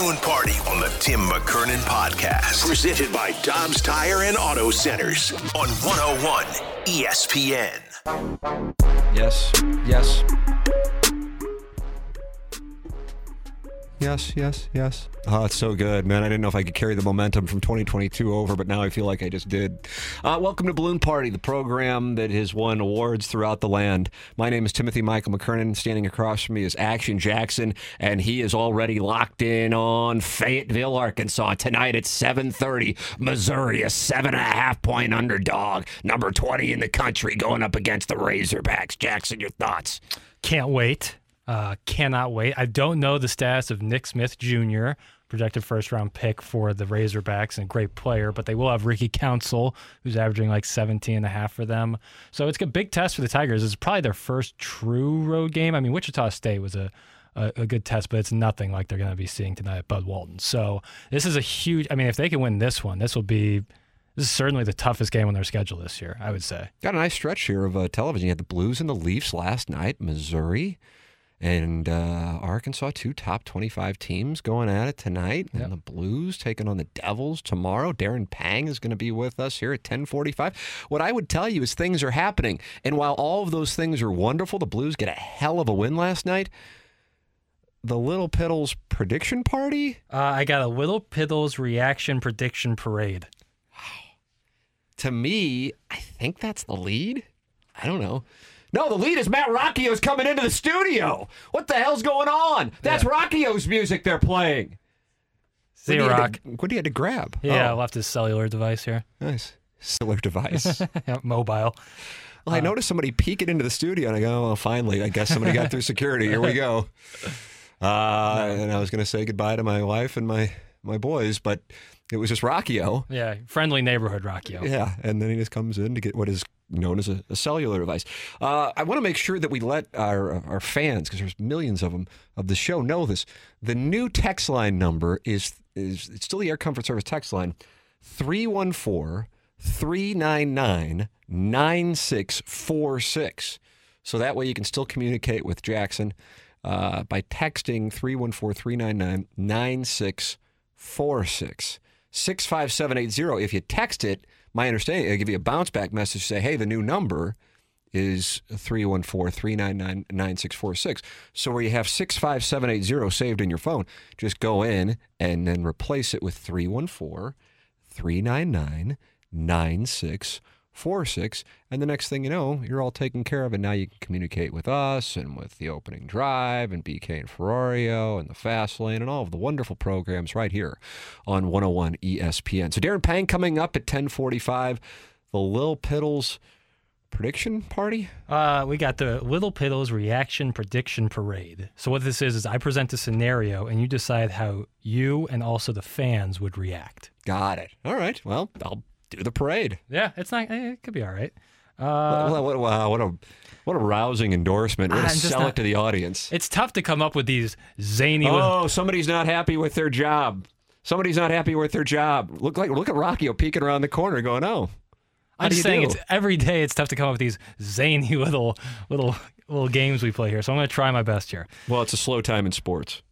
Balloon party on the Tim McKernan podcast. Presented by Dobbs Tire and Auto Centers on 101 ESPN. Yes, yes. Yes, yes, yes. Oh, it's so good, man. I didn't know if I could carry the momentum from 2022 over, but now I feel like I just did. Uh, welcome to Balloon Party, the program that has won awards throughout the land. My name is Timothy Michael McKernan. Standing across from me is Action Jackson, and he is already locked in on Fayetteville, Arkansas. Tonight at 7.30, Missouri, a seven and a half point underdog, number 20 in the country, going up against the Razorbacks. Jackson, your thoughts? Can't wait. Uh, cannot wait. I don't know the status of Nick Smith Jr., projected first round pick for the Razorbacks and a great player, but they will have Ricky Council, who's averaging like 17 and a half for them. So it's a big test for the Tigers. It's probably their first true road game. I mean, Wichita State was a a, a, good test, but it's nothing like they're going to be seeing tonight at Bud Walton. So this is a huge. I mean, if they can win this one, this will be. This is certainly the toughest game on their schedule this year, I would say. Got a nice stretch here of uh, television. You had the Blues and the Leafs last night, Missouri and uh, Arkansas, two top 25 teams going at it tonight. Yep. And the Blues taking on the Devils tomorrow. Darren Pang is going to be with us here at 1045. What I would tell you is things are happening. And while all of those things are wonderful, the Blues get a hell of a win last night. The Little Piddles prediction party? Uh, I got a Little Piddles reaction prediction parade. To me, I think that's the lead. I don't know. No, the lead is Matt Rocchio's coming into the studio. What the hell's going on? That's yeah. Rocchio's music they're playing. See what Rock. What do you had to grab? Yeah, oh. left his cellular device here. Nice. Cellular device. mobile. Well, I uh, noticed somebody peeking into the studio, and I go, well, finally, I guess somebody got through security. Here we go. Uh, and I was going to say goodbye to my wife and my, my boys, but it was just Rocchio. Yeah, friendly neighborhood Rocchio. Yeah, and then he just comes in to get what is known as a, a cellular device. Uh, I want to make sure that we let our our fans, because there's millions of them of the show, know this. The new text line number is is it's still the Air Comfort Service text line 314 399 9646. So that way you can still communicate with Jackson uh, by texting 314 399 9646. 65780. If you text it, my understanding, they give you a bounce back message, say, hey, the new number is 314 399 9646. So where you have 65780 saved in your phone, just go in and then replace it with 314 399 9646 four six, and the next thing you know, you're all taken care of, and now you can communicate with us and with the opening drive and BK and Ferrario and the Fast Lane and all of the wonderful programs right here on 101 ESPN. So Darren Pang coming up at 1045. The Lil Piddles prediction party? Uh, we got the Little Piddles reaction prediction parade. So what this is is I present a scenario and you decide how you and also the fans would react. Got it. All right. Well, I'll do the parade. Yeah, it's not. Eh, it could be all right. Uh, what, what, wow, what a what a rousing endorsement. What a sell not, it to the audience. It's tough to come up with these zany. Oh, somebody's not happy with their job. Somebody's not happy with their job. Look like look at Rocky peeking around the corner, going, "Oh." I'm just saying, do? it's every day. It's tough to come up with these zany little little little games we play here. So I'm going to try my best here. Well, it's a slow time in sports.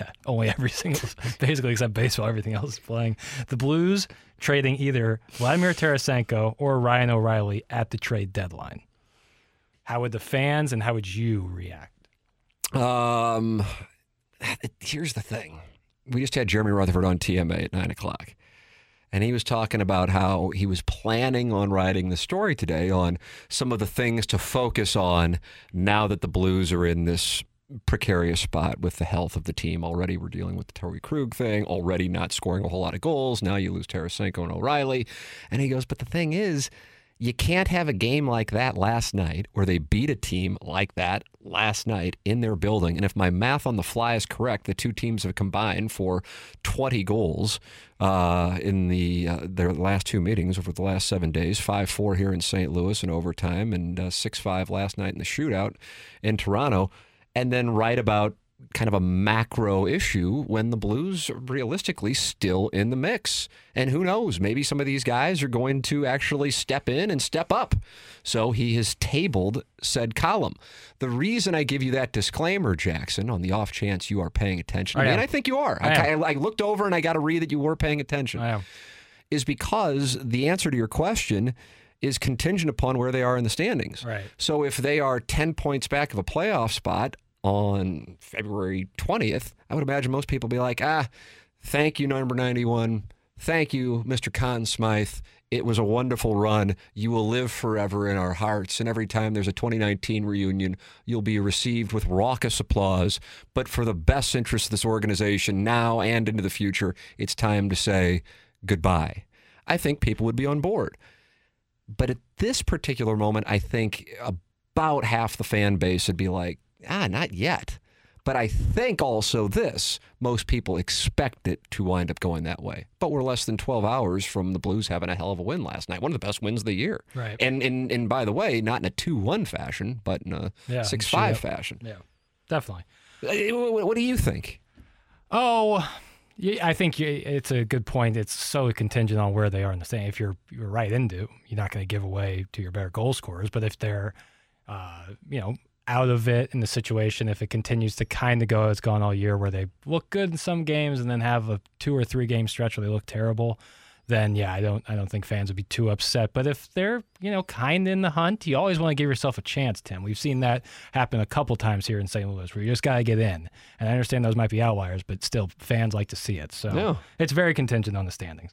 Yeah, only every single, basically except baseball, everything else is playing. The Blues trading either Vladimir Tarasenko or Ryan O'Reilly at the trade deadline. How would the fans and how would you react? Um, here's the thing. We just had Jeremy Rutherford on TMA at nine o'clock. And he was talking about how he was planning on writing the story today on some of the things to focus on now that the Blues are in this precarious spot with the health of the team. Already, we're dealing with the Torey Krug thing. Already, not scoring a whole lot of goals. Now you lose Tarasenko and O'Reilly, and he goes. But the thing is, you can't have a game like that last night, where they beat a team like that last night in their building. And if my math on the fly is correct, the two teams have combined for 20 goals uh, in the uh, their last two meetings over the last seven days. Five four here in St. Louis in overtime, and uh, six five last night in the shootout in Toronto. And then write about kind of a macro issue when the Blues are realistically still in the mix. And who knows, maybe some of these guys are going to actually step in and step up. So he has tabled said column. The reason I give you that disclaimer, Jackson, on the off chance you are paying attention, I am. and I think you are. I I. I, looked over and I got to read that you were paying attention I is because the answer to your question is contingent upon where they are in the standings. Right. So if they are 10 points back of a playoff spot on February 20th, I would imagine most people be like, ah, thank you, number 91. Thank you, Mr. Conn Smythe. It was a wonderful run. You will live forever in our hearts. And every time there's a 2019 reunion, you'll be received with raucous applause. But for the best interest of this organization now and into the future, it's time to say goodbye. I think people would be on board. But at this particular moment, I think about half the fan base would be like, ah, not yet. But I think also this most people expect it to wind up going that way. But we're less than 12 hours from the Blues having a hell of a win last night. One of the best wins of the year. Right. And, and, and by the way, not in a 2 1 fashion, but in a 6 shootout. 5 fashion. Yeah, definitely. Uh, what do you think? Oh, yeah, I think it's a good point. It's so contingent on where they are in the stand. If you're you're right into, you're not going to give away to your better goal scorers. But if they're, uh, you know, out of it in the situation, if it continues to kind of go as it's gone all year, where they look good in some games and then have a two or three game stretch where they look terrible, then yeah, I don't I don't think fans would be too upset. But if they're you know kind in the hunt, you always want to give yourself a chance, Tim. We've seen that happen a couple times here in St. Louis, where you just got to get in. And I understand those might be outliers, but still, fans like to see it. So Yeah. it's very contingent on the standings.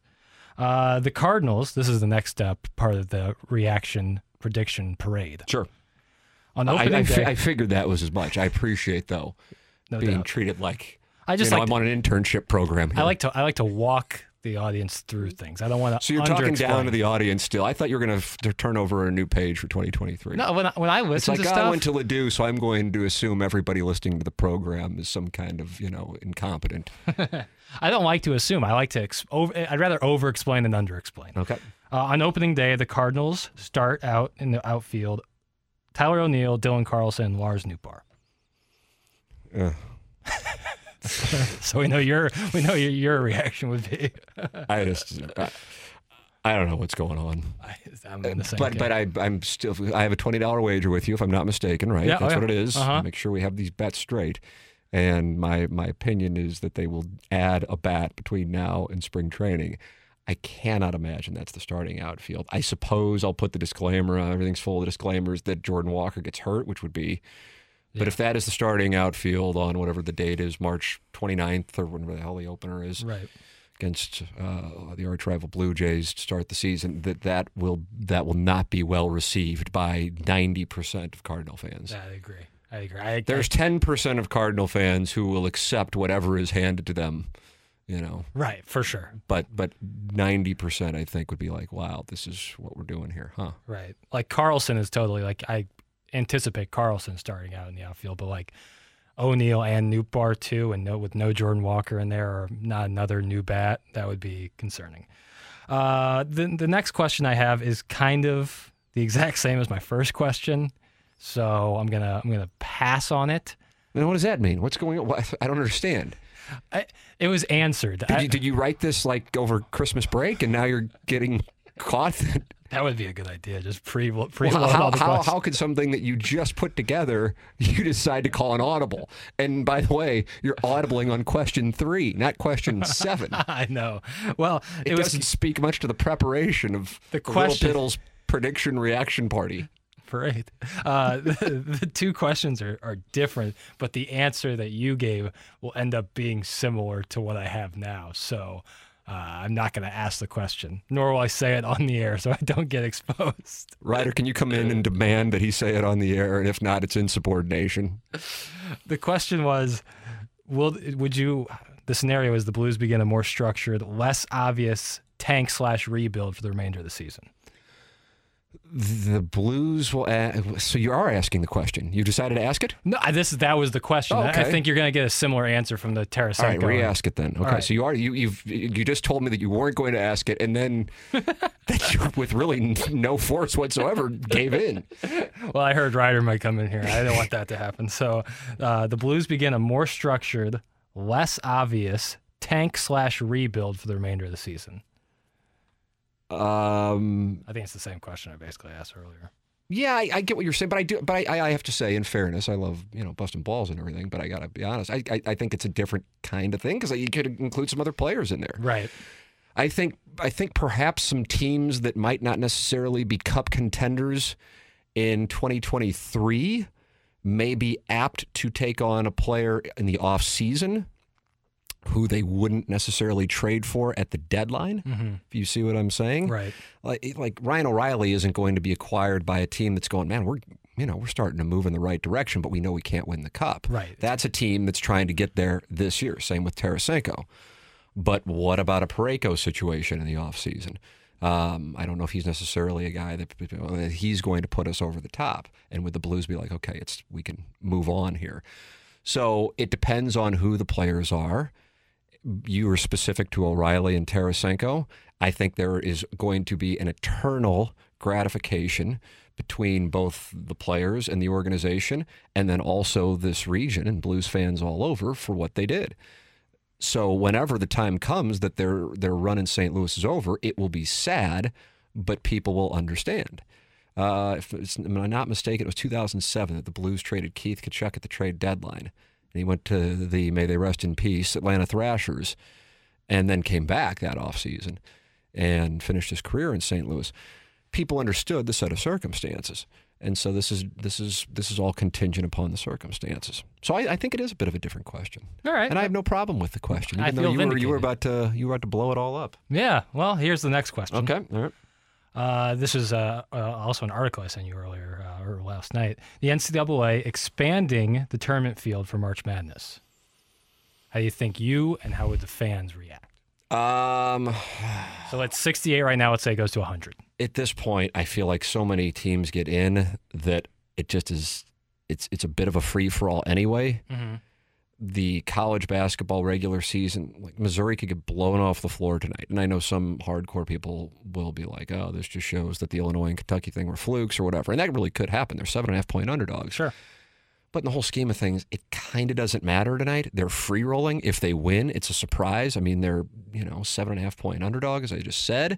Uh, the Cardinals. This is the next step, part of the reaction prediction parade. Sure. On I, opening I, day, I figured that was as much. I appreciate, though, no being doubt. treated like I just you know, like I'm on an internship program here. I like to I like to walk the audience through things. I don't want to. So you're talking down to the audience still. I thought you were going to turn over a new page for 2023. No, when I, when I it's listen like to "Oh, stuff, I went to Ladue, so I'm going to assume everybody listening to the program is some kind of you know incompetent. I don't like to assume. I like to. Ex- over, I'd rather over explain than under explain. Okay. Uh, on opening day, the Cardinals start out in the outfield. Tyler O'Neill, Dylan Carlson, Lars Nootbaar. Uh, So we know your we know your, your reaction would be. I just I, I don't know what's going on. I, I'm in the same. But but I I'm still I have a twenty dollar wager with you if I'm not mistaken, right? Yeah, oh, That's yeah. what it is. Uh-huh. Make sure we have these bets straight. And my my opinion is that they will add a bat between now and spring training. I cannot imagine that's the starting outfield. I suppose I'll put the disclaimer. uh, Everything's full of disclaimers that Jordan Walker gets hurt, which would be. But if that is the starting outfield on whatever the date is, March 29th or whenever the hell the opener is, right. against uh, the arch rival Blue Jays to start the season, that that will that will not be well received by ninety percent of Cardinal fans. I agree. I agree. I, There's ten percent of Cardinal fans who will accept whatever is handed to them, you know. Right for sure. But but ninety percent, I think, would be like, "Wow, this is what we're doing here, huh?" Right. Like Carlson is totally like I anticipate Carlson starting out in the outfield, but like O'Neill and Nootbaar too, and no with no Jordan Walker in there or not another new bat, that would be concerning. Uh, the the next question I have is kind of the exact same as my first question, so I'm gonna I'm gonna pass on it. Now, what does that mean? What's going on? What- I don't understand. I, it was answered. Did I- did you write this like over Christmas break, and now you're getting caught? that would be a good idea. Just pre pre Well, all how, the how, questions. how could something that you just put together you decide to call an audible? And by the way, you're audibling on question three, not question seven. I know. Well, It, it, was doesn't speak much to the preparation of The question- Piddle's prediction reaction party. Parade. Uh, the, the two questions are, are different, but the answer that you gave will end up being similar to what I have now. So uh, I'm not going to ask the question, nor will I say it on the air so I don't get exposed. Ryder, can you come in and demand that he say it on the air? And if not, it's insubordination. The question was, will would you? The scenario is the Blues begin a more structured, less obvious tank slash rebuild for the remainder of the season. The Blues will. A- so you are asking the question. You decided to ask it. No, this that was the question. Oh, I- I think you're going to get a similar answer from the Tarasenko. All right, re-ask it then. Okay, right. so you are you you've you just told me that you weren't going to ask it, and then that you, with really no force whatsoever, gave in. Well, I heard Ryder might come in here. I didn't want that to happen. So uh, the Blues begin a more structured, less obvious tank slash rebuild for the remainder of the season. Um, I think it's the same question I basically asked earlier. yeah, I, I get what you're saying, but I do, but I, I have to say, in fairness, I love you know busting balls and everything, but I gotta be honest, I I, I think it's a different kind of thing because you could include some other players in there. Right. I think I think perhaps some teams that might not necessarily be cup contenders in 2023 may be apt to take on a player in the off season who they wouldn't necessarily trade for at the deadline. If you see what I'm saying, Right. Like, like Ryan O'Reilly isn't going to be acquired by a team that's going, man, we're you know we're starting to move in the right direction, but we know we can't win the cup. Right. That's a team that's trying to get there this year. Same with Tarasenko. But what about a Parayko situation in the offseason? Um, I don't know if he's necessarily a guy that that he's going to put us over the top. And would the Blues be like, okay, it's we can move on here? So it depends on who the players are. You were specific to O'Reilly and Tarasenko. I think there is going to be an eternal gratification between both the players and the organization, and then also this region and Blues fans all over for what they did. So whenever the time comes that their their run in St. Louis is over, it will be sad, but people will understand. Uh, if I'm not mistaken, it was 2007 that the Blues traded Keith Tkachuk at the trade deadline, and he went to the May they rest in peace Atlanta Thrashers, and then came back that offseason and finished his career in St. Louis. People understood the set of circumstances, and so this is this is this is all contingent upon the circumstances. So I, I think it is a bit of a different question. All right. And I have no problem with the question, I even though feel you were, you were about to you were about to blow it all up. Yeah. Well, here's the next question. Okay, all right. Uh, this is uh, uh, also an article I sent you earlier or last night. The NCAA expanding the tournament field for March Madness. How do you think you and how would the fans react? Um, So it's 68 right now. Let's say it goes to 100. at this point, I feel like so many teams get in that it just is. It's it's a bit of a free for all anyway. The college basketball regular season, like Missouri, could get blown off the floor tonight, and I know some hardcore people will be like, "Oh, this just shows that the Illinois and Kentucky thing were flukes or whatever," and that really could happen. They're seven and a half point underdogs. Sure. But in the whole scheme of things, it kind of doesn't matter tonight. They're free rolling. If they win, it's a surprise. I mean, they're, you know, seven and a half point underdog, as I just said.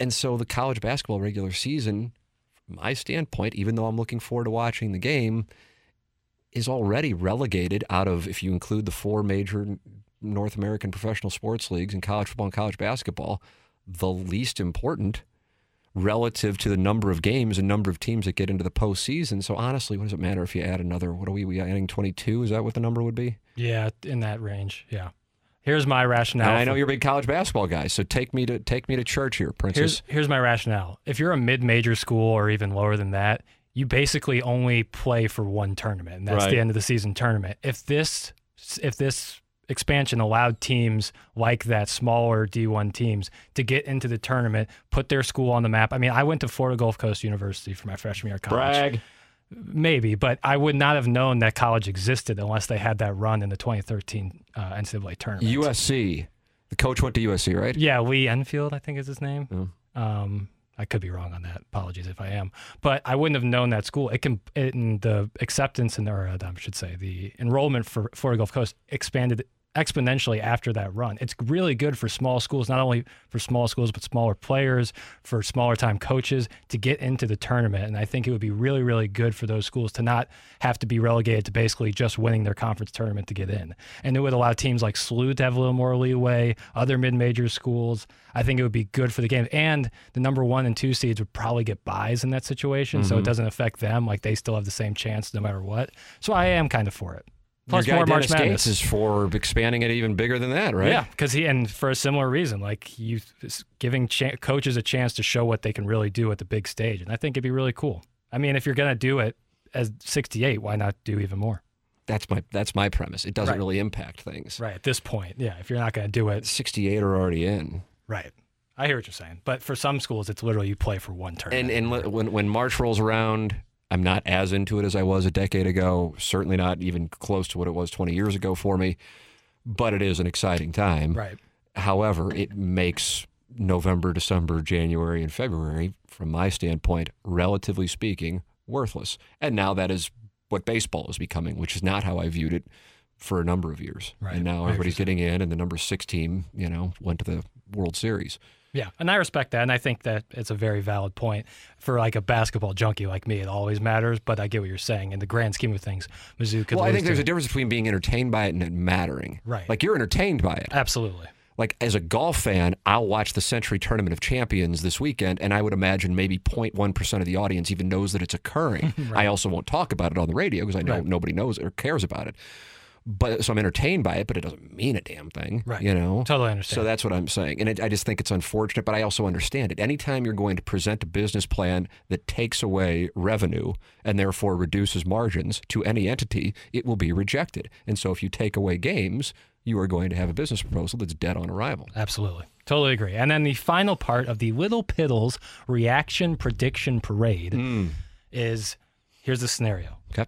And so the college basketball regular season, from my standpoint, even though I'm looking forward to watching the game, is already relegated out of, if you include the four major North American professional sports leagues in college football and college basketball, the least important relative to the number of games and number of teams that get into the postseason. So honestly, what does it matter if you add another? What are we? We adding twenty two? Is that what the number would be? Yeah, in that range. Yeah. Here's my rationale. And I know for- you're a big college basketball guy, so take me to take me to church here, Here's here's my rationale. If you're a mid-major school or even lower than that, you basically only play for one tournament, and that's Right. the end of the season tournament. If this if this expansion allowed teams like that, smaller D1 teams, to get into the tournament, put their school on the map. I mean, I went to Florida Gulf Coast University for my freshman year of college. Maybe, but I would not have known that college existed unless they had that run in the 2013 uh, NCAA tournament. USC. The coach went to USC, right? Yeah, Lee Enfield, I think is his name. Um, I could be wrong on that. Apologies if I am. But I wouldn't have known that school. It can it, the acceptance and or I should say the enrollment for Florida Gulf Coast expanded exponentially after that run. It's really good for small schools, not only for small schools but smaller players, for smaller time coaches to get into the tournament. And I think it would be really really good for those schools to not have to be relegated to basically just winning their conference tournament to get in. And it would allow teams like SLU to have a little more leeway, other mid-major schools. I think it would be good for the game. And the number one and two seeds would probably get buys in that situation. So it mm-hmm. doesn't affect them. Like they still have the same chance no matter what. So I am kind of for it. Plus Your guy more March Dennis Madness. Gates is for expanding it even bigger than that, right? Yeah, because he and for a similar reason, like you giving cha- coaches a chance to show what they can really do at the big stage, and I think it'd be really cool. I mean, if you're gonna do it as 68, why not do even more? That's my that's my premise. It doesn't Right. really impact things. Right at this point, yeah. If you're not gonna do it, 68 are already in. right. I hear what you're saying, but for some schools, it's literally you play for one term. And and when when March rolls around, I'm not as into it as I was a decade ago. Certainly not even close to what it was 20 years ago for me. But it is an exciting time. right. However, it makes November, December, January, and February, from my standpoint, relatively speaking, worthless. And now that is what baseball is becoming, which is not how I viewed it for a number of years. Right. And now everybody's getting in, and the number six team, you know, went to the World Series. Yeah, and I respect that, and I think that it's a very valid point for like a basketball junkie like me. It always matters, but I get what you're saying. In the grand scheme of things, Mizzou could. well, I think there's to- a difference between being entertained by it and it mattering. Right. Like you're entertained by it. absolutely. Like as a golf fan, I'll watch the Sentry Tournament of Champions this weekend, and I would imagine maybe 0.1 percent of the audience even knows that it's occurring. I also won't talk about it on the radio because I know Right. nobody knows or cares about it. But so I'm entertained by it, but it doesn't mean a damn thing. Right. You know. Totally understand. So that's what I'm saying, and it, I just think it's unfortunate, but I also understand it. Anytime you're going to present a business plan that takes away revenue and therefore reduces margins to any entity, it will be rejected. And so if you take away games, you are going to have a business proposal that's dead on arrival. Absolutely. Totally agree. And then the final part of the Little Piddles reaction prediction parade hmm. is here's the scenario. Okay.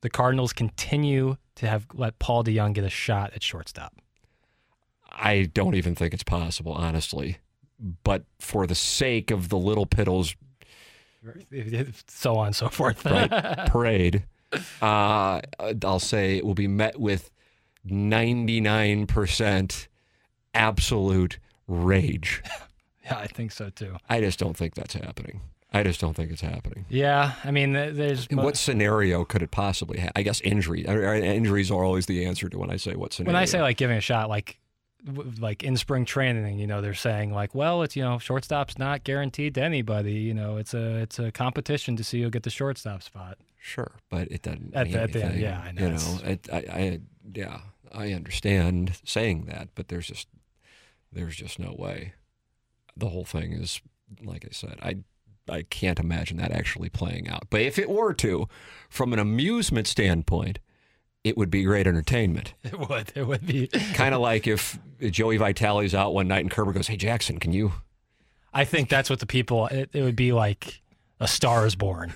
The Cardinals continue to have let Paul DeJong get a shot at shortstop. I don't even think it's possible, honestly. But for the sake of the little piddles So on and so forth. right, parade, uh, I'll say it will be met with 99% absolute rage. yeah, I think so too. I just don't think that's happening. I just don't think it's happening. Yeah, I mean, there's what scenario could it possibly have? I guess injury. Injuries are always the answer to when I say what scenario. when I say like giving a shot, like like in spring training, you know, they're saying like, well, it's you know, shortstop's not guaranteed to anybody. You know, it's a it's a competition to see who'll get the shortstop spot. Sure, but it doesn't At the- at the end, yeah, I know, You know, it, I, I, yeah, I understand saying that, but there's just, there's just no way. The whole thing is, like I said, I, I can't imagine that actually playing out. But if it were to, from an amusement standpoint, it would be great entertainment. It would. It would be. kind of like if Joey Vitale's out one night and Kerber goes, "Hey Jackson, can you?" I think that's what the people. It, it would be like a Star is Born,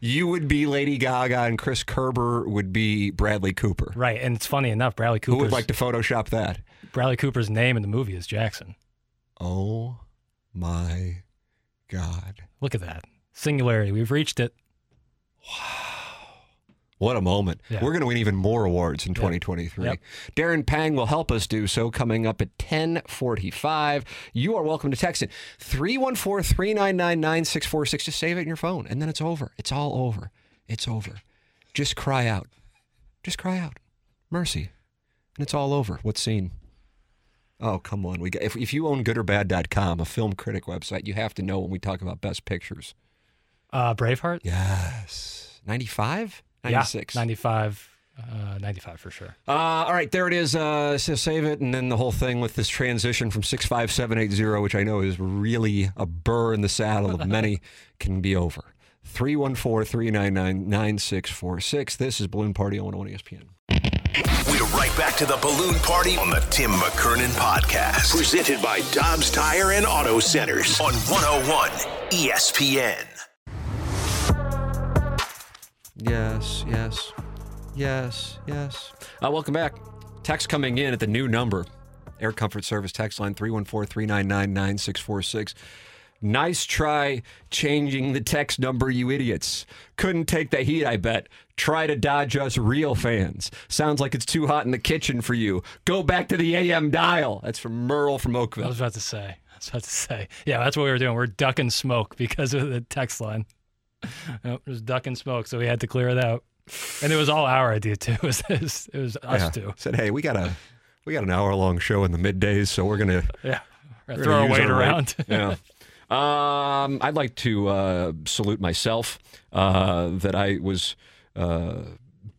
You would be Lady Gaga, and Chris Kerber would be Bradley Cooper. right? And it's funny enough, Bradley Cooper. Who would like to Photoshop that? Bradley Cooper's name in the movie is Jackson. Oh my God. Look at that singularity. We've reached it. Wow. What a moment. Yeah. We're going to win even more awards in 2023. Yep. Darren Pang will help us do so coming up at 1045. You are welcome to text it 314-399-9646. Just save it in your phone and then it's over. It's all over. It's over. Just cry out. Just cry out. Mercy. And it's all over. What scene? Oh, come on. We got, if, if you own goodorbad.com, a film critic website, you have to know when we talk about best pictures. Uh, Braveheart. Yes. 95? 96. Yeah, 95. Uh, 95 for sure. Uh, all right, there it is. Uh, so save it, and then the whole thing with this transition from six five seven eight zero, which I know is really a burr in the saddle of many, can be over. 314-399-9646. This is Balloon Party on 101 ESPN. We're right back to the balloon party on the Tim McKernan podcast. Presented by Dobbs Tire and Auto Centers on 101 ESPN. Yes, yes, yes, yes. Uh, welcome back. Text coming in at the new number. Air Comfort Service text line 314-399-9646. Nice try changing the text number, you idiots. Couldn't take the heat, I bet. Try to dodge us real fans. Sounds like it's too hot in the kitchen for you. Go back to the AM dial. That's from Merle from Oakville. I was about to say. I was about to say. Yeah, that's what we were doing. We're ducking smoke because of the text line. It was ducking smoke, so we had to clear it out. And it was all our idea too. It was, it was, it was us Yeah. two. Said, hey, we got a we got an hour long show in the middays, so we're gonna Yeah. We're throw gonna our weight around. yeah. Um, I'd like to uh, salute myself uh, that I was uh,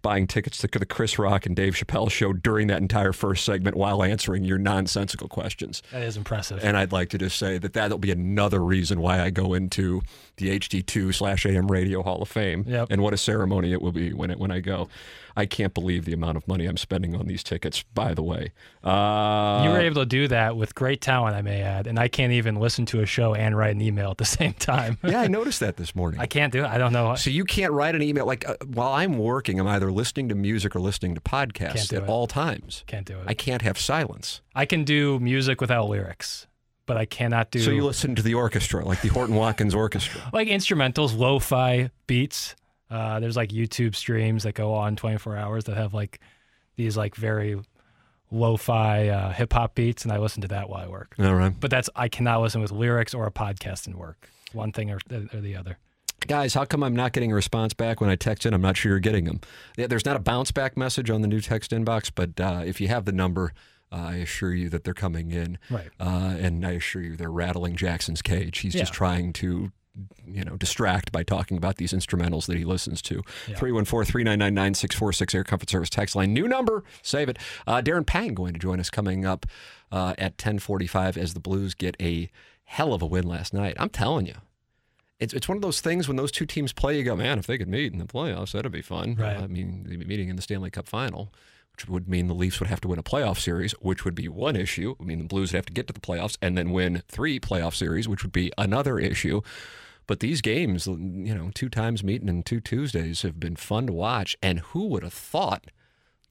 buying tickets to the Chris Rock and Dave Chappelle show during that entire first segment while answering your nonsensical questions. That is impressive. And I'd like to just say that that'll be another reason why I go into the HD2 slash AM Radio Hall of Fame. Yep. And what a ceremony it will be when it when I go. I can't believe the amount of money I'm spending on these tickets. By the way, uh, you were able to do that with great talent, I may add, and I can't even listen to a show and write an email at the same time. yeah, I noticed that this morning. I can't do it. I don't know. So you can't write an email like uh, while I'm working. I'm either listening to music or listening to podcasts at it. all times. Can't do it. I can't have silence. I can do music without lyrics, but I cannot do So you listen to the orchestra, like the Horton Watkins Orchestra. like instrumentals, lo-fi beats. Uh, there's like YouTube streams that go on 24 hours that have like these like very lo-fi uh, hip hop beats, and I listen to that while I work. All right. But that's I cannot listen with lyrics or a podcast and work. One thing or, or the other. Guys, how come I'm not getting a response back when I text in? I'm not sure you're getting them. There's not a bounce back message on the new text inbox, but uh, if you have the number, uh, I assure you that they're coming in. Right. Uh, and I assure you they're rattling Jackson's cage. He's just trying to, you know, distract by talking about these instrumentals that he listens to. 314 399 9646 Air Comfort Service text line. New number. Save it. Uh, Darren Pang going to join us coming up uh, at 1045 as the Blues get a hell of a win last night. I'm telling you. It's, it's one of those things when those two teams play, you go, man, if they could meet in the playoffs, that'd be fun. Right. I mean, they'd be meeting in the Stanley Cup final, would mean the Leafs would have to win a playoff series, which would be one issue. I mean, the Blues would have to get to the playoffs and then win three playoff series, which would be another issue. But these games, you know, two times meeting in two Tuesdays have been fun to watch. And who would have thought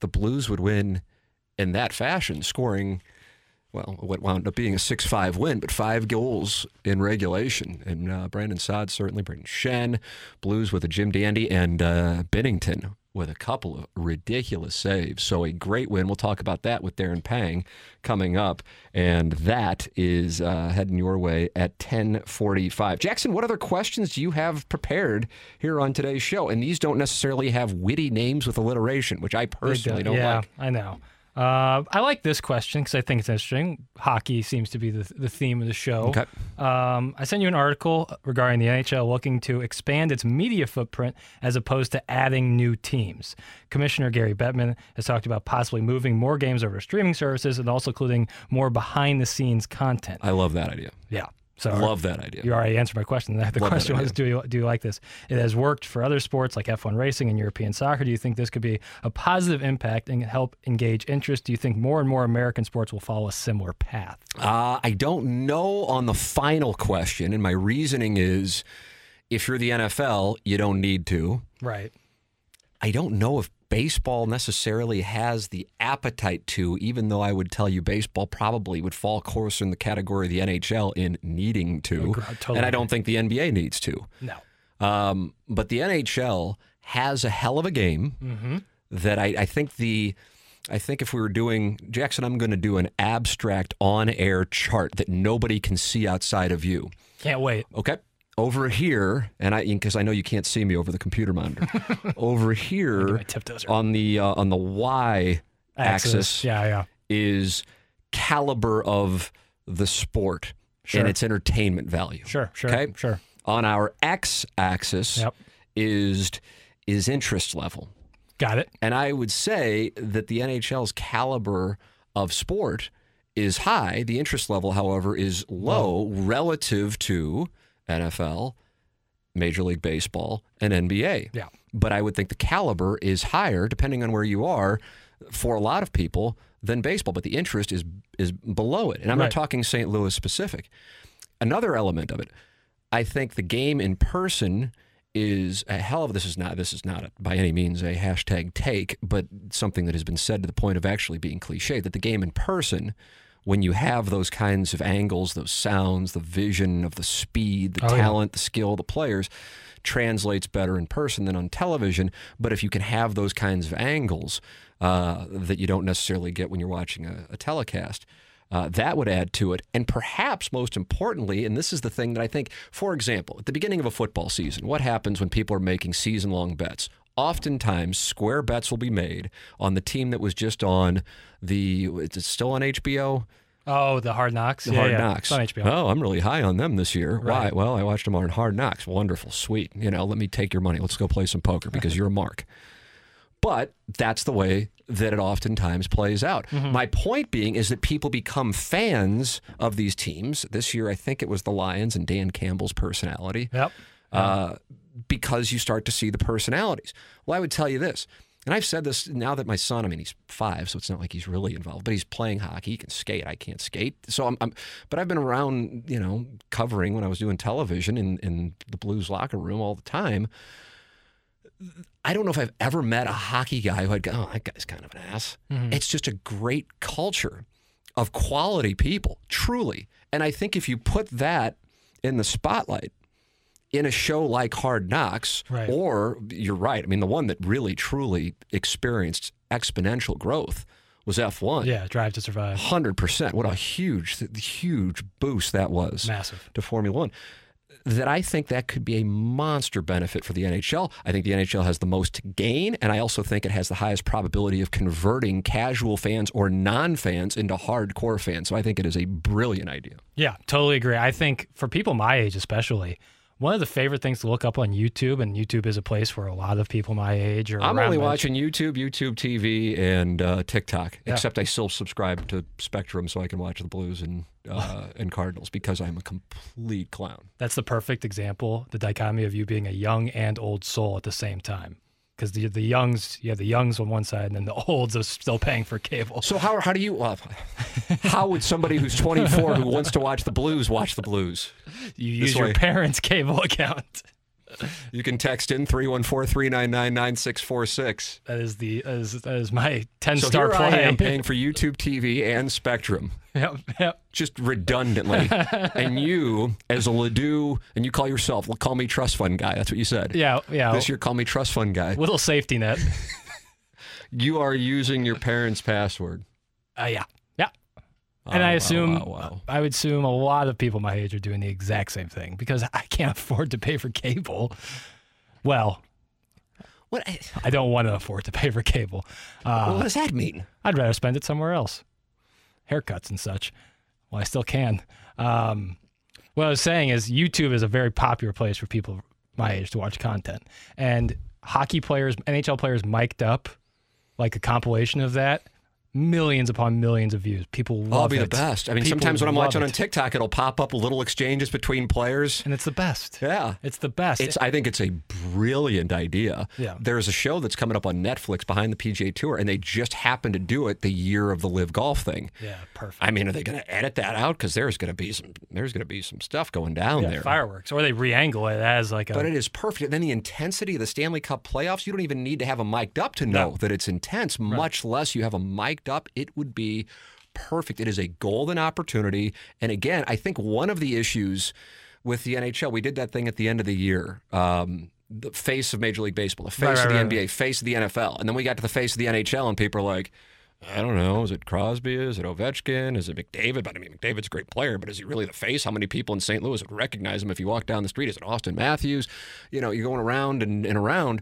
the Blues would win in that fashion, scoring well, what wound up being a 6 5 win, but five goals in regulation. And uh, Brandon Saad, certainly, Brayden Schenn, Blues with a Jim Dandy, and uh, Binnington with a couple of ridiculous saves. So a great win. We'll talk about that with Darren Pang coming up. And that is uh, heading your way at 1045. Jackson, what other questions do you have prepared here on today's show? And these don't necessarily have witty names with alliteration, which I personally don't yeah, like. I know. Uh, I like this question because I think it's interesting. Hockey seems to be the, the theme of the show. Okay. Um, I sent you an article regarding the NHL looking to expand its media footprint as opposed to adding new teams. Commissioner Gary Bettman has talked about possibly moving more games over to streaming services and also including more behind the scenes content. I love that idea. Yeah. So Love that idea. you already answered my question. The Love question was, do you, do you like this? It has worked for other sports like F1 racing and European soccer. Do you think this could be a positive impact and help engage interest? Do you think more and more American sports will follow a similar path? Uh, I don't know on the final question, and my reasoning is if you're the NFL, you don't need to. Right. I don't know if baseball necessarily has the appetite to, even though I would tell you baseball probably would fall closer in the category of the NHL in needing to. Agree- totally and I don't think the NBA needs to. No. Um, but the NHL has a hell of a game Mm-hmm. that I, I think the. I think if we were doing Jackson, I'm going to do an abstract on-air chart that nobody can see outside of you. Can't wait. Okay. Over here, and I because I know you can't see me over the computer monitor. over here my tiptoes are- on the uh, on the y axis, Yeah, yeah. is caliber of the sport Sure. and its entertainment value. Sure, sure, Okay. sure. On our x axis Yep. is is interest level. Got it. And I would say that the NHL's caliber of sport is high. The interest level, however, is low relative to NFL, Major League Baseball, and NBA. Yeah. But I would think the caliber is higher, depending on where you are, for a lot of people than baseball. But the interest is is below it. And I'm Right. not talking St. Louis specific. Another element of it, I think the game in person is a hell of this is not this is not a, by any means a hashtag take, but something that has been said to the point of actually being cliche that the game in person, when you have those kinds of angles, those sounds, the vision of the speed, the Oh, yeah. talent, the skill of the players, translates better in person than on television. But if you can have those kinds of angles uh, that you don't necessarily get when you're watching a, a telecast, uh, that would add to it. And perhaps most importantly, and this is the thing that I think, for example, at the beginning of a football season, what happens when people are making season long bets? Oftentimes, square bets will be made on the team that was just on the, It's still on HBO? Oh, the Hard Knocks. The yeah, Hard yeah. Knocks. It's on HBO. Oh, I'm really high on them this year. Right. Why? Well, I watched them on Hard Knocks. Wonderful, sweet. You know, let me take your money. Let's go play some poker because you're a mark. But that's the way that it oftentimes plays out. My point being is that people become fans of these teams. This year, I think it was the Lions and Dan Campbell's personality Yep. uh, because you start to see the personalities. Well, I would tell you this, and I've said this now that my son, I mean, he's five, so it's not like he's really involved, but he's playing hockey. He can skate. I can't skate. So I'm, I'm but I've been around, you know, covering when I was doing television in, in the Blues locker room all the time. I don't know if I've ever met a hockey guy who I'd go, oh, that guy's kind of an ass. Mm-hmm. It's just a great culture of quality people, truly. And I think if you put that in the spotlight in a show like Hard Knocks, Right. or you're right, I mean, the one that really, truly experienced exponential growth was F1. Yeah, Drive to Survive. 100%. What a huge, huge boost that was Massive. to Formula One. That I think that could be a monster benefit for the NHL. I think the NHL has the most to gain, and I also think it has the highest probability of converting casual fans or non fans into hardcore fans. So I think it is a brilliant idea. Yeah, totally agree. I think for people my age, especially, one of the favorite things to look up on YouTube, and YouTube is a place where a lot of people my age are. I'm only my- watching YouTube, YouTube TV, and uh, TikTok. Yeah. Except I still subscribe to Spectrum so I can watch the Blues and uh, and Cardinals because I'm a complete clown. That's the perfect example, the dichotomy of you being a young and old soul at the same time. Because the the youngs, you have the youngs on one side, and then the olds are still paying for cable. So how how do you uh, how would somebody who's 24 who wants to watch the Blues watch the Blues? You This use your parents' cable account. You can text in 314-399-9646. That is the that is, that is my ten So star here play. I am paying for YouTube TV and Spectrum. yep, yep. Just redundantly. and you, as a Ladue, and you call yourself, well, call me trust fund guy. That's what you said. Yeah, yeah. This year, call me trust fund guy. Little safety net. You are using your parents' password. Uh, yeah, yeah. And Oh, I wow, assume, wow, wow. I would assume a lot of people my age are doing the exact same thing because I can't afford to pay for cable. Well, What, I don't want to afford to pay for cable. Uh, what does that mean? I'd rather spend it somewhere else, haircuts and such. Well, I still can. Um, what I was saying is YouTube is a very popular place for people my age to watch content, and hockey players, NHL players, mic'd up like a compilation of that. Millions upon millions of views. People love I'll be it. the best. I mean, People sometimes when I'm watching on. TikTok, it'll pop up little exchanges between players. and it's the best. Yeah. It's the best. It's. I think it's a brilliant idea. Yeah. There's a show that's coming up on Netflix behind the PGA Tour, and they just happened to do it the year of the Live Golf thing. yeah, perfect. I mean, are they going to edit that out? Because there's going to be some. There's going to be some stuff going down yeah, there. fireworks, or they re-angle it as like a. But it is perfect. And then the intensity of the Stanley Cup playoffs, you don't even need to have them mic'd up to know No. that it's intense, much less you have them mic'd up. It would be perfect. It is a golden opportunity. And again, I think one of the issues with the NHL, we did that thing at the end of the year. Um, the face of Major League Baseball, the face Right, of the right, right. NBA, face of the NFL. And then we got to the face of the NHL, and people are like, I don't know. Is it Crosby? Is it Ovechkin? Is it McDavid? But I mean, McDavid's a great player, but is he really the face? How many people in St. Louis would recognize him if you walk down the street? Is it Auston Matthews? You know, you're going around and, and around.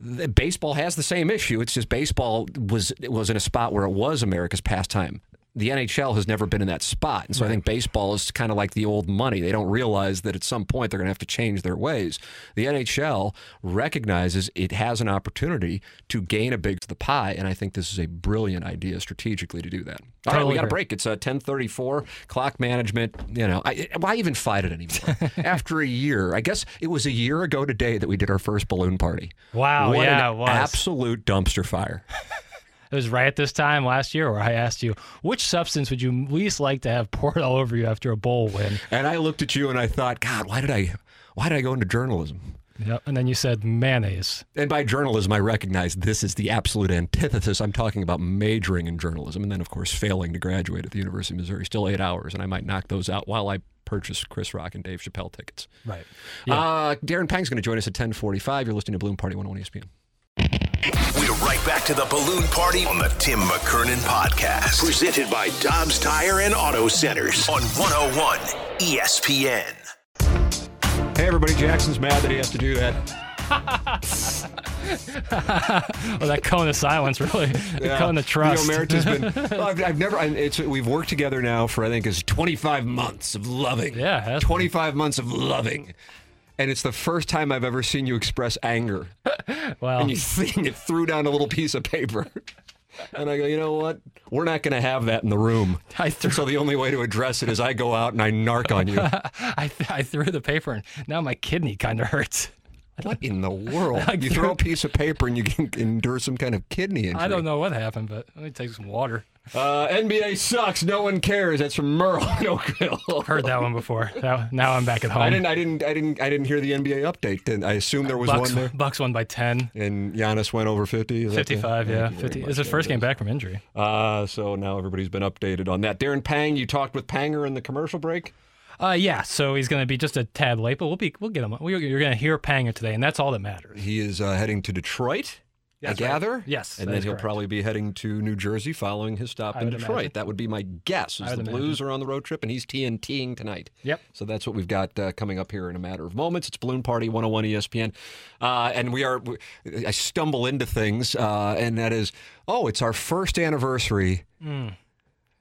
Baseball has the same issue. It's just baseball was was in a spot where it was America's pastime. The NHL has never been in that spot. And so I think baseball is kind of like the old money. They don't realize that at some point they're going to have to change their ways. The NHL recognizes it has an opportunity to gain a big to the pie. And I think this is a brilliant idea strategically to do that. All right, we got a break. It's uh, 1034, clock management. You know, I, why even fight it anymore? After a year, I guess it was a year ago today that we did our first balloon party. Wow, What yeah, an it was. absolute dumpster fire. It was right at this time last year where I asked you, which substance would you least like to have poured all over you after a bowl win? And I looked at you and I thought, God, why did I, why did I go into journalism? Yep. And then you said mayonnaise. And by journalism, I recognize this is the absolute antithesis. I'm talking about majoring in journalism and then, of course, failing to graduate at the University of Missouri. Still eight hours, and I might knock those out while I purchase Chris Rock and Dave Chappelle tickets. Right. Uh, Darren Pang's going to join us at 1045. You're listening to Balloon Party 101 ESPN. We're right back to the balloon party on the Tim McKernan podcast. Presented by Dobbs Tire and Auto Centers on 101 ESPN. Hey, everybody. Jackson's mad that he has to do that. Oh, that cone of silence, really. The cone of trust. Leo Merritt has been. well, I've, I've never. I- It's we've worked together now for I think is 25 months of loving. Yeah, it has been. 25 months of loving. And it's the first time I've ever seen you express anger. Well, And you, th- you threw down a little piece of paper. And I go, you know what? We're not going to have that in the room. I threw- so the only way to address it is I go out and I narc on you. I, th- I threw the paper and now my kidney kind of hurts. what in the world? I You threw- throw a piece of paper and you can endure some kind of kidney injury. I don't know what happened, but let me take some water. Uh, NBA sucks. No one cares. That's from Merle in Oakville. Heard that one before. Now, now I'm back at home. I didn't. I didn't. I didn't. I didn't hear the NBA update. Then I assume there was Bucks, one there. Bucks won by 10. And Giannis went over fifty. Is 55, yeah. 50. much. It's his first game back from injury. Uh, so now everybody's been updated on that. Darren Pang, you talked with Panger in the commercial break. Uh, yeah, so he's going to be just a tad late, but we'll be we'll get him. we you're going to hear Panger today, and that's all that matters. He is uh, heading to Detroit. I That's right. gather. Yes, and then he'll correct. probably be heading to New Jersey following his stop I in Detroit. imagine. That would be my guess. I As the would Blues are on the road trip, and he's TNTing tonight. Yep. So that's what we've got uh, coming up here in a matter of moments. It's Balloon Party 101 ESPN, uh, and we are. I stumble into things, uh, and that is, oh, it's our first anniversary. Hmm.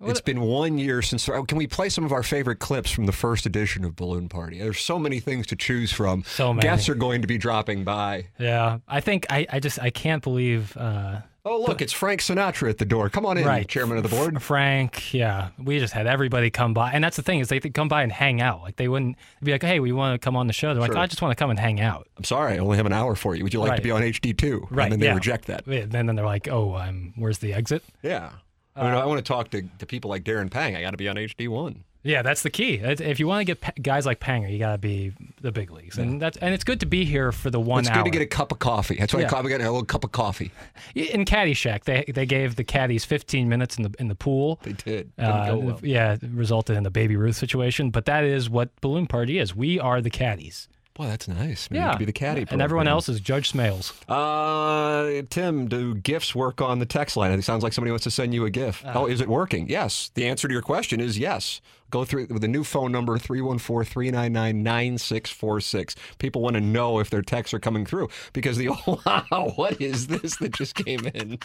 It's been one year since. oh, Can we play some of our favorite clips from the first edition of Balloon Party? There's so many things to choose from. So many. Guests are going to be dropping by. Yeah, I think I, I just I can't believe uh, Oh, look, it's Frank Sinatra at the door. Come on in, right chairman of the board. Frank. Yeah, we just had everybody come by, and that's the thing is they could come by and hang out. Like they wouldn't be like, hey, we want to come on the show. They're like, I just want to come and hang out. I'm sorry, I only have an hour for you. Would you like to be on HD too? Right. And then they yeah. reject that. And then they're like, oh, um, where's the exit? Yeah. I, mean, I want to talk to, to people like Darren Pang. I got to be on HD one. Yeah, that's the key. If you want to get guys like Panger, you got to be the big leagues, and that's and it's good to be here for the one It's hour. good to get a cup of coffee. That's why Yeah. I got a little cup of coffee. in Caddyshack, they they gave the caddies 15 minutes in the in the pool. They did. Uh, well. Yeah, it resulted in the Baby Ruth situation. But that is what Balloon Party is. We are the caddies. Boy, that's nice. Maybe yeah, could be the caddy. and everyone else is Judge Smails. Uh, Tim, do gifts work on the text line? It sounds like somebody wants to send you a GIF. oh, is it working? Yes. The answer to your question is yes. Go through with the new phone number 314-399-9646. People want to know if their texts are coming through because the wow, what is this that just came in?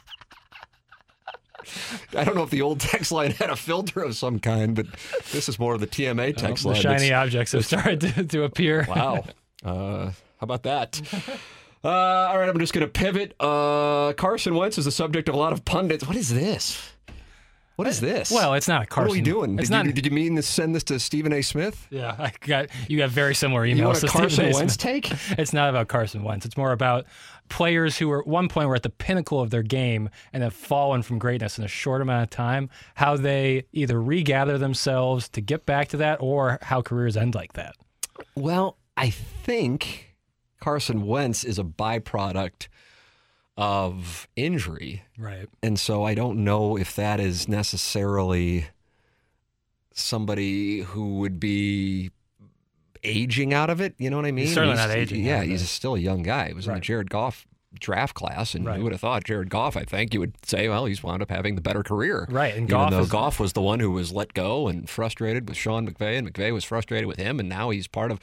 I don't know if the old text line had a filter of some kind, but this is more of the TMA text the line. shiny objects have started to, to appear. Wow. Uh, how about that? Uh, all right, I'm just going to pivot. Uh, Carson Wentz is the subject of a lot of pundits. What is this? What is this? Well, it's not a Carson. what are we doing? It's did, not. you, did you mean to send this to Stephen A. Smith? yeah, I got you. Got very similar emails. You want a Carson A. Wentz take? It's not about Carson Wentz. It's more about players who were at one point were at the pinnacle of their game and have fallen from greatness in a short amount of time. How they either regather themselves to get back to that, or how careers end like that. Well, I think Carson Wentz is a byproduct of injury. Right. And so I don't know if that is necessarily somebody who would be aging out of it. You know what I mean? certainly not aging Yeah, he's still a young guy. He was in the Jared Goff draft class, and Right. who would have thought Jared Goff? I think you would say, well, he's wound up having the better career. Right, and Even Goff though is- Goff was the one who was let go and frustrated with Sean McVay, and McVay was frustrated with him, and now he's part of.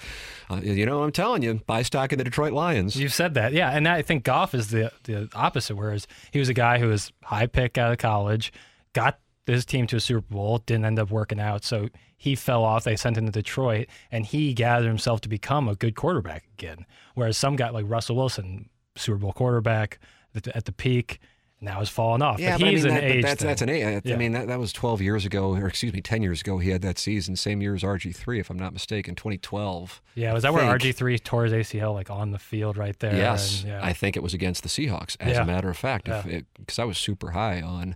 Uh, you know, I'm telling you, buy stock in the Detroit Lions. You've said that, yeah, and I think Goff is the the opposite. Whereas he was a guy who was high pick out of college, got his team to a Super Bowl, didn't end up working out, so he fell off. They sent him to Detroit, and he gathered himself to become a good quarterback again. Whereas some guy like Russell Wilson, Super Bowl quarterback at the, at the peak, now has fallen off. Yeah, but but I he's mean, an that, age. that's that's an age. I Yeah. mean, that, that was 12 years ago, or excuse me, 10 years ago. He had that season, same year as RG3, if I'm not mistaken, 2012. yeah. Was that I where RG three tore his ACL like on the field right there? Yes, and, yeah. I think it was against the Seahawks. As Yeah. a matter of fact, because I was super high on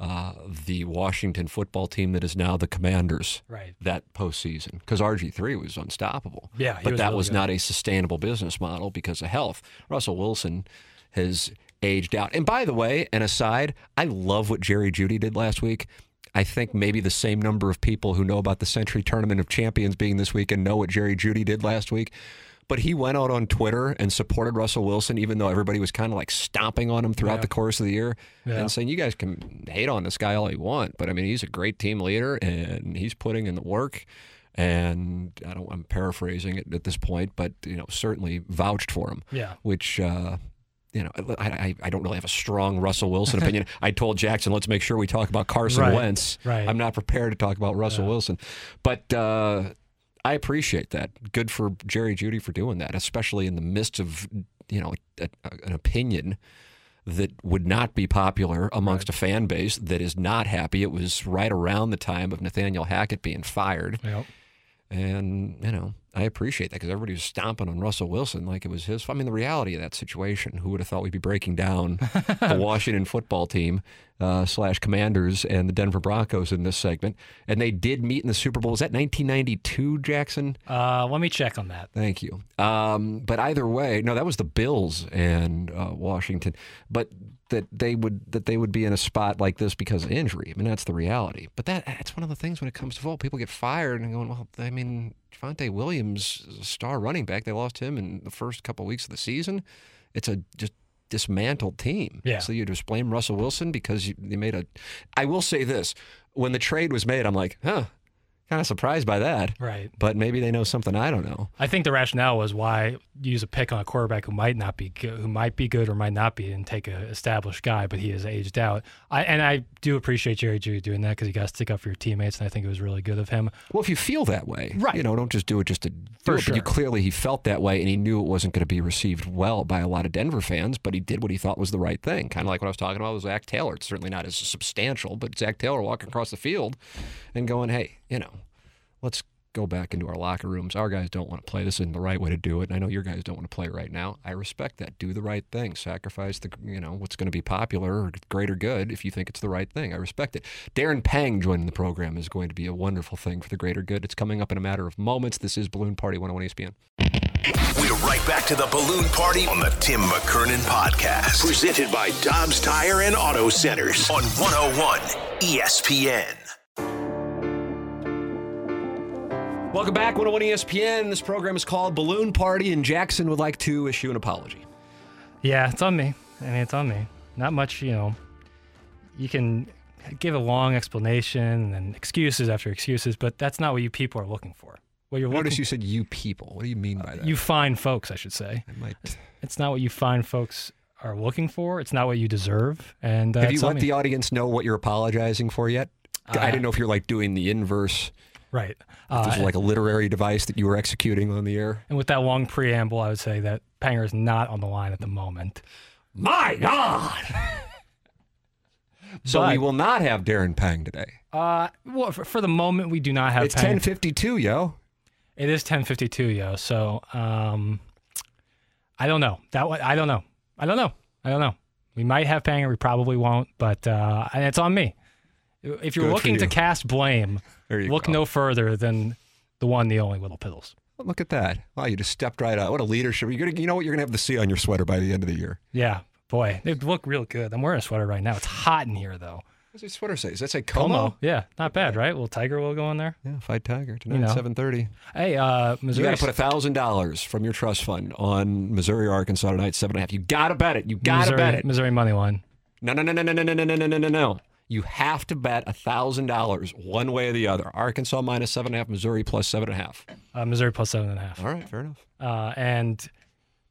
uh, the Washington football team that is now the Commanders. Right. That postseason, because RG3 was unstoppable. Yeah, but was that really was good. not a sustainable business model because of health. Russell Wilson has aged out. And by the way, an aside, I love what Jerry Jeudy did last week. I think maybe the same number of people who know about the Sentry Tournament of Champions being this weekend know what Jerry Jeudy did last week. But he went out on Twitter and supported Russell Wilson, even though everybody was kind of like stomping on him throughout Yeah. the course of the year Yeah. and saying, you guys can hate on this guy all you want. But I mean, he's a great team leader and he's putting in the work. And I don't, I'm paraphrasing it at this point, but, you know, certainly vouched for him Yeah. which uh, you know I, I, I don't really have a strong Russell Wilson opinion. I told Jackson, let's make sure we talk about Carson Right, Wentz. right. I'm not prepared to talk about Russell Wilson, but uh, I appreciate that. Good for Jerry Jeudy for doing that, especially in the midst of you know a, a, an opinion that would not be popular amongst a fan base that is not happy. It was right around the time of Nathaniel Hackett being fired. Yep. And, you know, I appreciate that because everybody was stomping on Russell Wilson like it was his. I mean, the reality of that situation, who would have thought we'd be breaking down the Washington football team uh, slash commanders and the Denver Broncos in this segment? And they did meet in the Super Bowl. Was that 1992, Jackson? Uh, let me check on that. Thank you. Um, but either way, no, that was the Bills and uh, Washington. But that they would that they would be in a spot like this because of injury. I mean, that's the reality. But that that's one of the things when it comes to football. People get fired and going, well, I mean, Javonte Williams, is a star running back, they lost him in the first couple of weeks of the season. It's a just dismantled team. Yeah. So you just blame Russell Wilson because you, you made a. I will say this: when the trade was made, I'm like, huh, kind of surprised by that. Right. But maybe they know something I don't know. I think the rationale was why use a pick on a quarterback who might not be good, who might be good or might not be, and take a established guy, but he is aged out. I and I do appreciate Jerry Jeudy doing that because you got to stick up for your teammates, and I think it was really good of him. Well, if you feel that way, Right. You know, don't just do it just to For it. But you clearly he felt that way, and he knew it wasn't going to be received well by a lot of Denver fans. But he did what he thought was the right thing. Kind of like what I was talking about with Zac Taylor. It's certainly not as substantial, but Zac Taylor walking across the field and going, "Hey, you know, let's." Go back into our locker rooms. Our guys don't want to play. This isn't the right way to do it. And I know your guys don't want to play right now. I respect that. Do the right thing. Sacrifice the, you know, what's going to be popular or greater good if you think it's the right thing. I respect it. Darren Pang joining the program is going to be a wonderful thing for the greater good. It's coming up in a matter of moments. This is Balloon Party 101 ESPN. We're right back to the balloon party on the Tim McKernan podcast. Presented by Dobbs Tire and Auto Centers on 101 ESPN. Welcome back, 101 ESPN. This program is called Balloon Party, and Jackson would like to issue an apology. Yeah, it's on me. I mean, it's on me. Not much, you know. You can give a long explanation and excuses after excuses, but that's not what you people are looking for. What you're Notice you said you people. What do you mean by that? you fine folks, I should say. I might. It's not what you fine folks are looking for. It's not what you deserve. And uh, Have you let me. the audience know what you're apologizing for yet? I Uh, didn't know if you're like doing the inverse. right? If this Uh, was like a literary device that you were executing on the air. and with that long preamble, I would say that Panger is not on the line at the moment. My God! so we will not have Darren Pang today. Uh, well, for, for the moment, we do not have. It's 10:52, yo. It is 10:52, yo. So, um, I don't know. That one, I don't know. I don't know. I don't know. We might have Panger. We probably won't. But uh, and it's on me. If you're Good looking to cast blame, you look go. no further than the one, the only Little Piddles. Look at that! Wow, you just stepped right out. What a leadership! You're gonna, you know what? You're gonna have to see on your sweater by the end of the year. Yeah, boy, they look real good. I'm wearing a sweater right now. It's hot in here though. What's your sweater say? Does that say Como? Yeah, not bad, right? Little tiger will go in there. Yeah, fight Tiger tonight, You know. seven thirty. Hey, uh, You got to put thousand dollars from your trust fund on Missouri Arkansas tonight, seven and a half. You got to bet it. You got to bet it. Missouri money line. No, no, no, no, no, no, no, no, no, no, no, no. You have to bet thousand dollars one way or the other. Arkansas minus seven and a half, Missouri plus seven and a half. Uh, Missouri plus seven and a half. All right, fair enough. Uh, and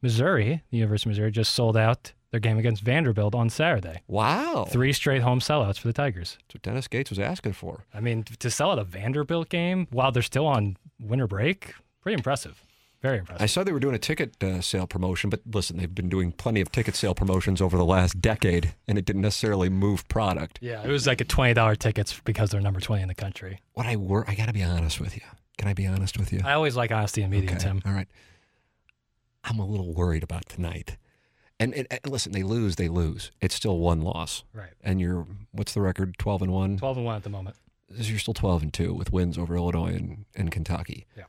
Missouri, the University of Missouri, just sold out their game against Vanderbilt on Saturday. Wow, Three straight home sellouts for the Tigers. that's what Dennis Gates was asking for. I mean, to sell out a Vanderbilt game while they're still on winter break, pretty impressive. Very impressive. I saw they were doing a ticket uh, sale promotion, but listen, they've been doing plenty of ticket sale promotions over the last decade, and it didn't necessarily move product. yeah, it was like a twenty dollar tickets because they're number twenty in the country. What I were, I got to be honest with you. Can I be honest with you? I always like honesty and media, Okay, Tim. All right. I'm a little worried about tonight. And, and, and listen, they lose, they lose. It's still one loss. Right. And you're what's the record? 12 and 1. Twelve and one at the moment. You're still 12 and 2 with wins over Illinois and, and Kentucky. Yeah.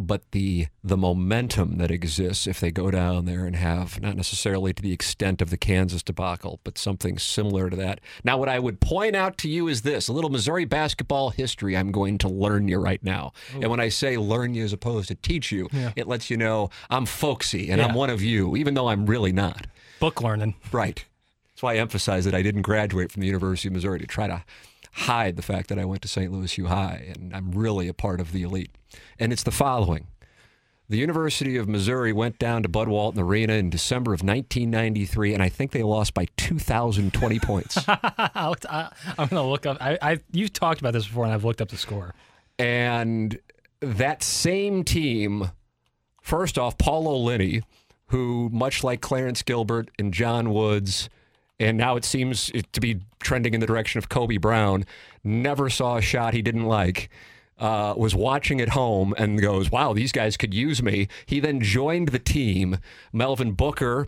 But the the momentum that exists if they go down there and have not necessarily to the extent of the Kansas debacle, but something similar to that. Now, what I would point out to you is this: a little Missouri basketball history. I'm going to learn you right now, and when I say learn you as opposed to teach you, it lets you know I'm folksy and I'm one of you, even though I'm really not. Book learning. Right. That's why I emphasize that I didn't graduate from the University of Missouri to try to hide the fact that I went to St. Louis U High and I'm really a part of the elite. And it's the following. The University of Missouri went down to Bud Walton Arena in December of 1993, and I think they lost by 2,020 points. I, I'm gonna look up. I, I you've talked about this before, and I've looked up the score. And that same team, first off, Paul O'Liney, who, much like Clarence Gilbert and John Woods, and now it seems to be trending in the direction of Kobe Brown, never saw a shot he didn't like. Uh, was watching at home and goes, "Wow, these guys could use me." He then joined the team. Melvin Booker,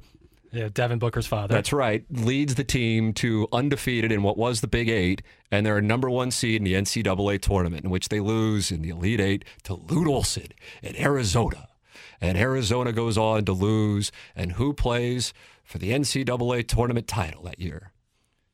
Yeah, Devin Booker's father. that's right, leads the team to undefeated in what was the Big Eight, and they're a number one seed in the NCAA tournament, in which they lose in the Elite Eight to Lute Olson in Arizona. And Arizona goes on to lose, and who plays for the NCAA tournament title that year?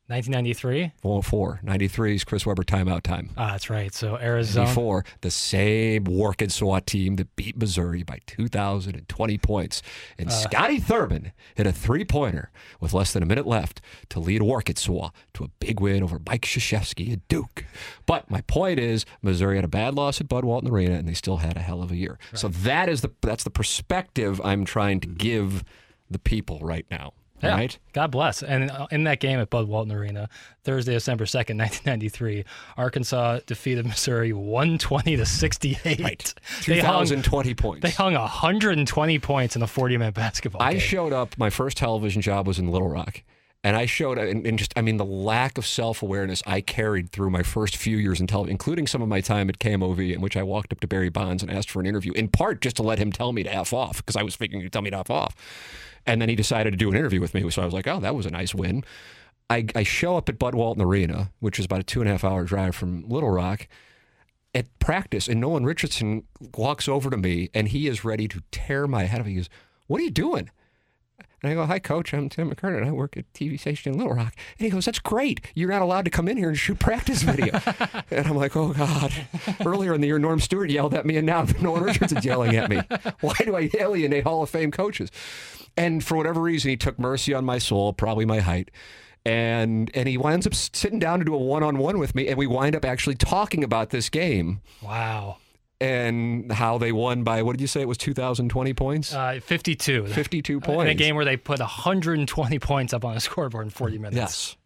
1993. 4 93's Chris Webber timeout time. Ah, that's right. So Arizona. Before the same Warkensaw team that beat Missouri by 2,020 points. And Scotty Thurman hit a three pointer with less than a minute left to lead Warkensaw to a big win over Mike Krzyzewski at Duke. But my point is, Missouri had a bad loss at Bud Walton Arena, and they still had a hell of a year. So that is the that's the perspective I'm trying to give the people right now. Yeah. Right? God bless. And uh, in that game at Bud Walton Arena, Thursday, December 2nd, 1993, Arkansas defeated Missouri 120 to 68. Right. They hung, 2,020 points. they hung 120 points in a 40 minute basketball game. I game. showed up. My first television job was in Little Rock, and I showed and, and just I mean the lack of self awareness I carried through my first few years in television, including some of my time at KMOV, in which I walked up to Barry Bonds and asked for an interview, in part just to let him tell me to f off because I was figuring he'd tell me to f off, and then he decided to do an interview with me, so I was like, oh, that was a nice win. I, I show up at Bud Walton Arena, which is about a two and a half hour drive from Little Rock at practice, and Nolan Richardson walks over to me and he is ready to tear my head off. He goes, What are you doing? And I go, Hi, coach. I'm Tim McKernan. I work at TV station in Little Rock. And he goes, That's great. You're not allowed to come in here and shoot practice video. and I'm like, Oh, God. Earlier in the year, Norm Stewart yelled at me, and now Nolan Richardson's yelling at me. Why do I alienate Hall of Fame coaches? And for whatever reason, he took mercy on my soul, probably my height. And and he winds up sitting down to do a one on one with me, and we wind up actually talking about this game wow. And how they won by what did you say? It was 2020 points? Uh, 52. 52 In a game where they put 120 points up on the scoreboard in 40 minutes. yes.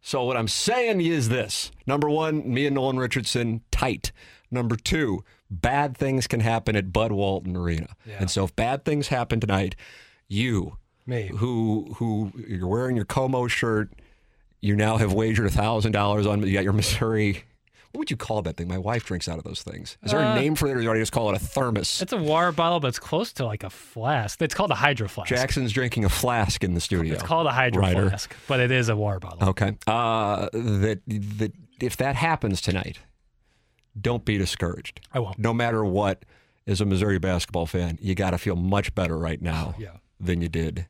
So what i'm saying is this. Number one me and nolan richardson tight. Number two bad things can happen at bud walton arena. Yeah. and so if bad things happen tonight you Me. who who you're wearing your como shirt. You now have wagered a thousand dollars on you got your missouri what would you call that thing my wife drinks out of those things is there a name for it or do you just call it a thermos It's a water bottle, but it's close to like a flask. It's called a hydro flask. Jackson's drinking a flask in the studio. It's called a hydro Ryder. flask, but it is a water bottle. Okay. Uh, that that if that happens tonight, don't be discouraged. I won't. No matter what, as a Missouri basketball fan, you got to feel much better right now Yeah. than you did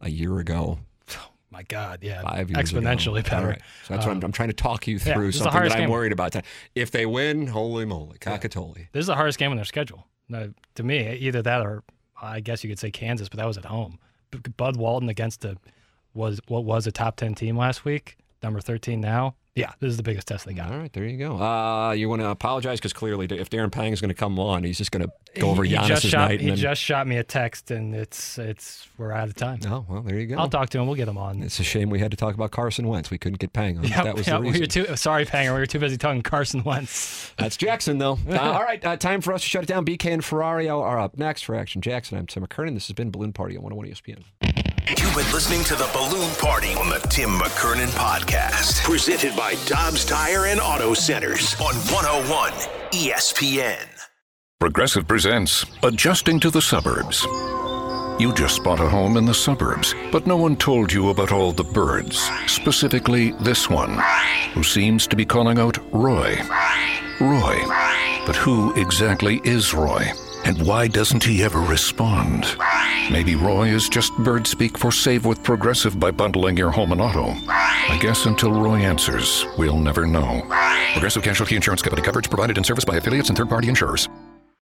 a year ago, My God, yeah, five years ago. exponentially better. All right. So that's what I'm, I'm trying to talk you through the something that I'm game. worried about. If they win, holy moly, cockatoli. This is the hardest game on their schedule. Now, to me, either that or I guess you could say Kansas, but that was at home. Bud Walton against the was what was a top ten team last week, number thirteen now. Yeah, this is the biggest test they got. All right, there you go. Uh, you want to apologize because clearly, if Darren Pang is going to come on, he's just going to go over he, he just Giannis's shot. night. He then, just shot me a text, and it's it's we're out of time. Oh well, there you go. I'll talk to him. We'll get him on. It's a shame we had to talk about Carson Wentz. We couldn't get Pang on. Yeah, that was yeah, the we reason. were too sorry, Panger. We were too busy talking Carson Wentz. That's Jackson, though. Uh, all right, uh, time for us to shut it down. BK and Ferrario are up next for Action Jackson. I'm Tim McKernan. This has been Balloon Party on 101 ESPN. You've been listening to the Balloon Party on the Tim McKernan Podcast, presented by Dobbs Tire and Auto Centers on 101 ESPN. Progressive presents Adjusting to the Suburbs. You just bought a home in the suburbs, but no one told you about all the birds, specifically this one, who seems to be calling out Roy. Roy. But who exactly is Roy? And why doesn't he ever respond? Maybe Roy is just bird speak for save with Progressive by bundling your home and auto. I guess until Roy answers, we'll never know. Progressive Casualty Insurance Company coverage provided in service by affiliates and third party insurers.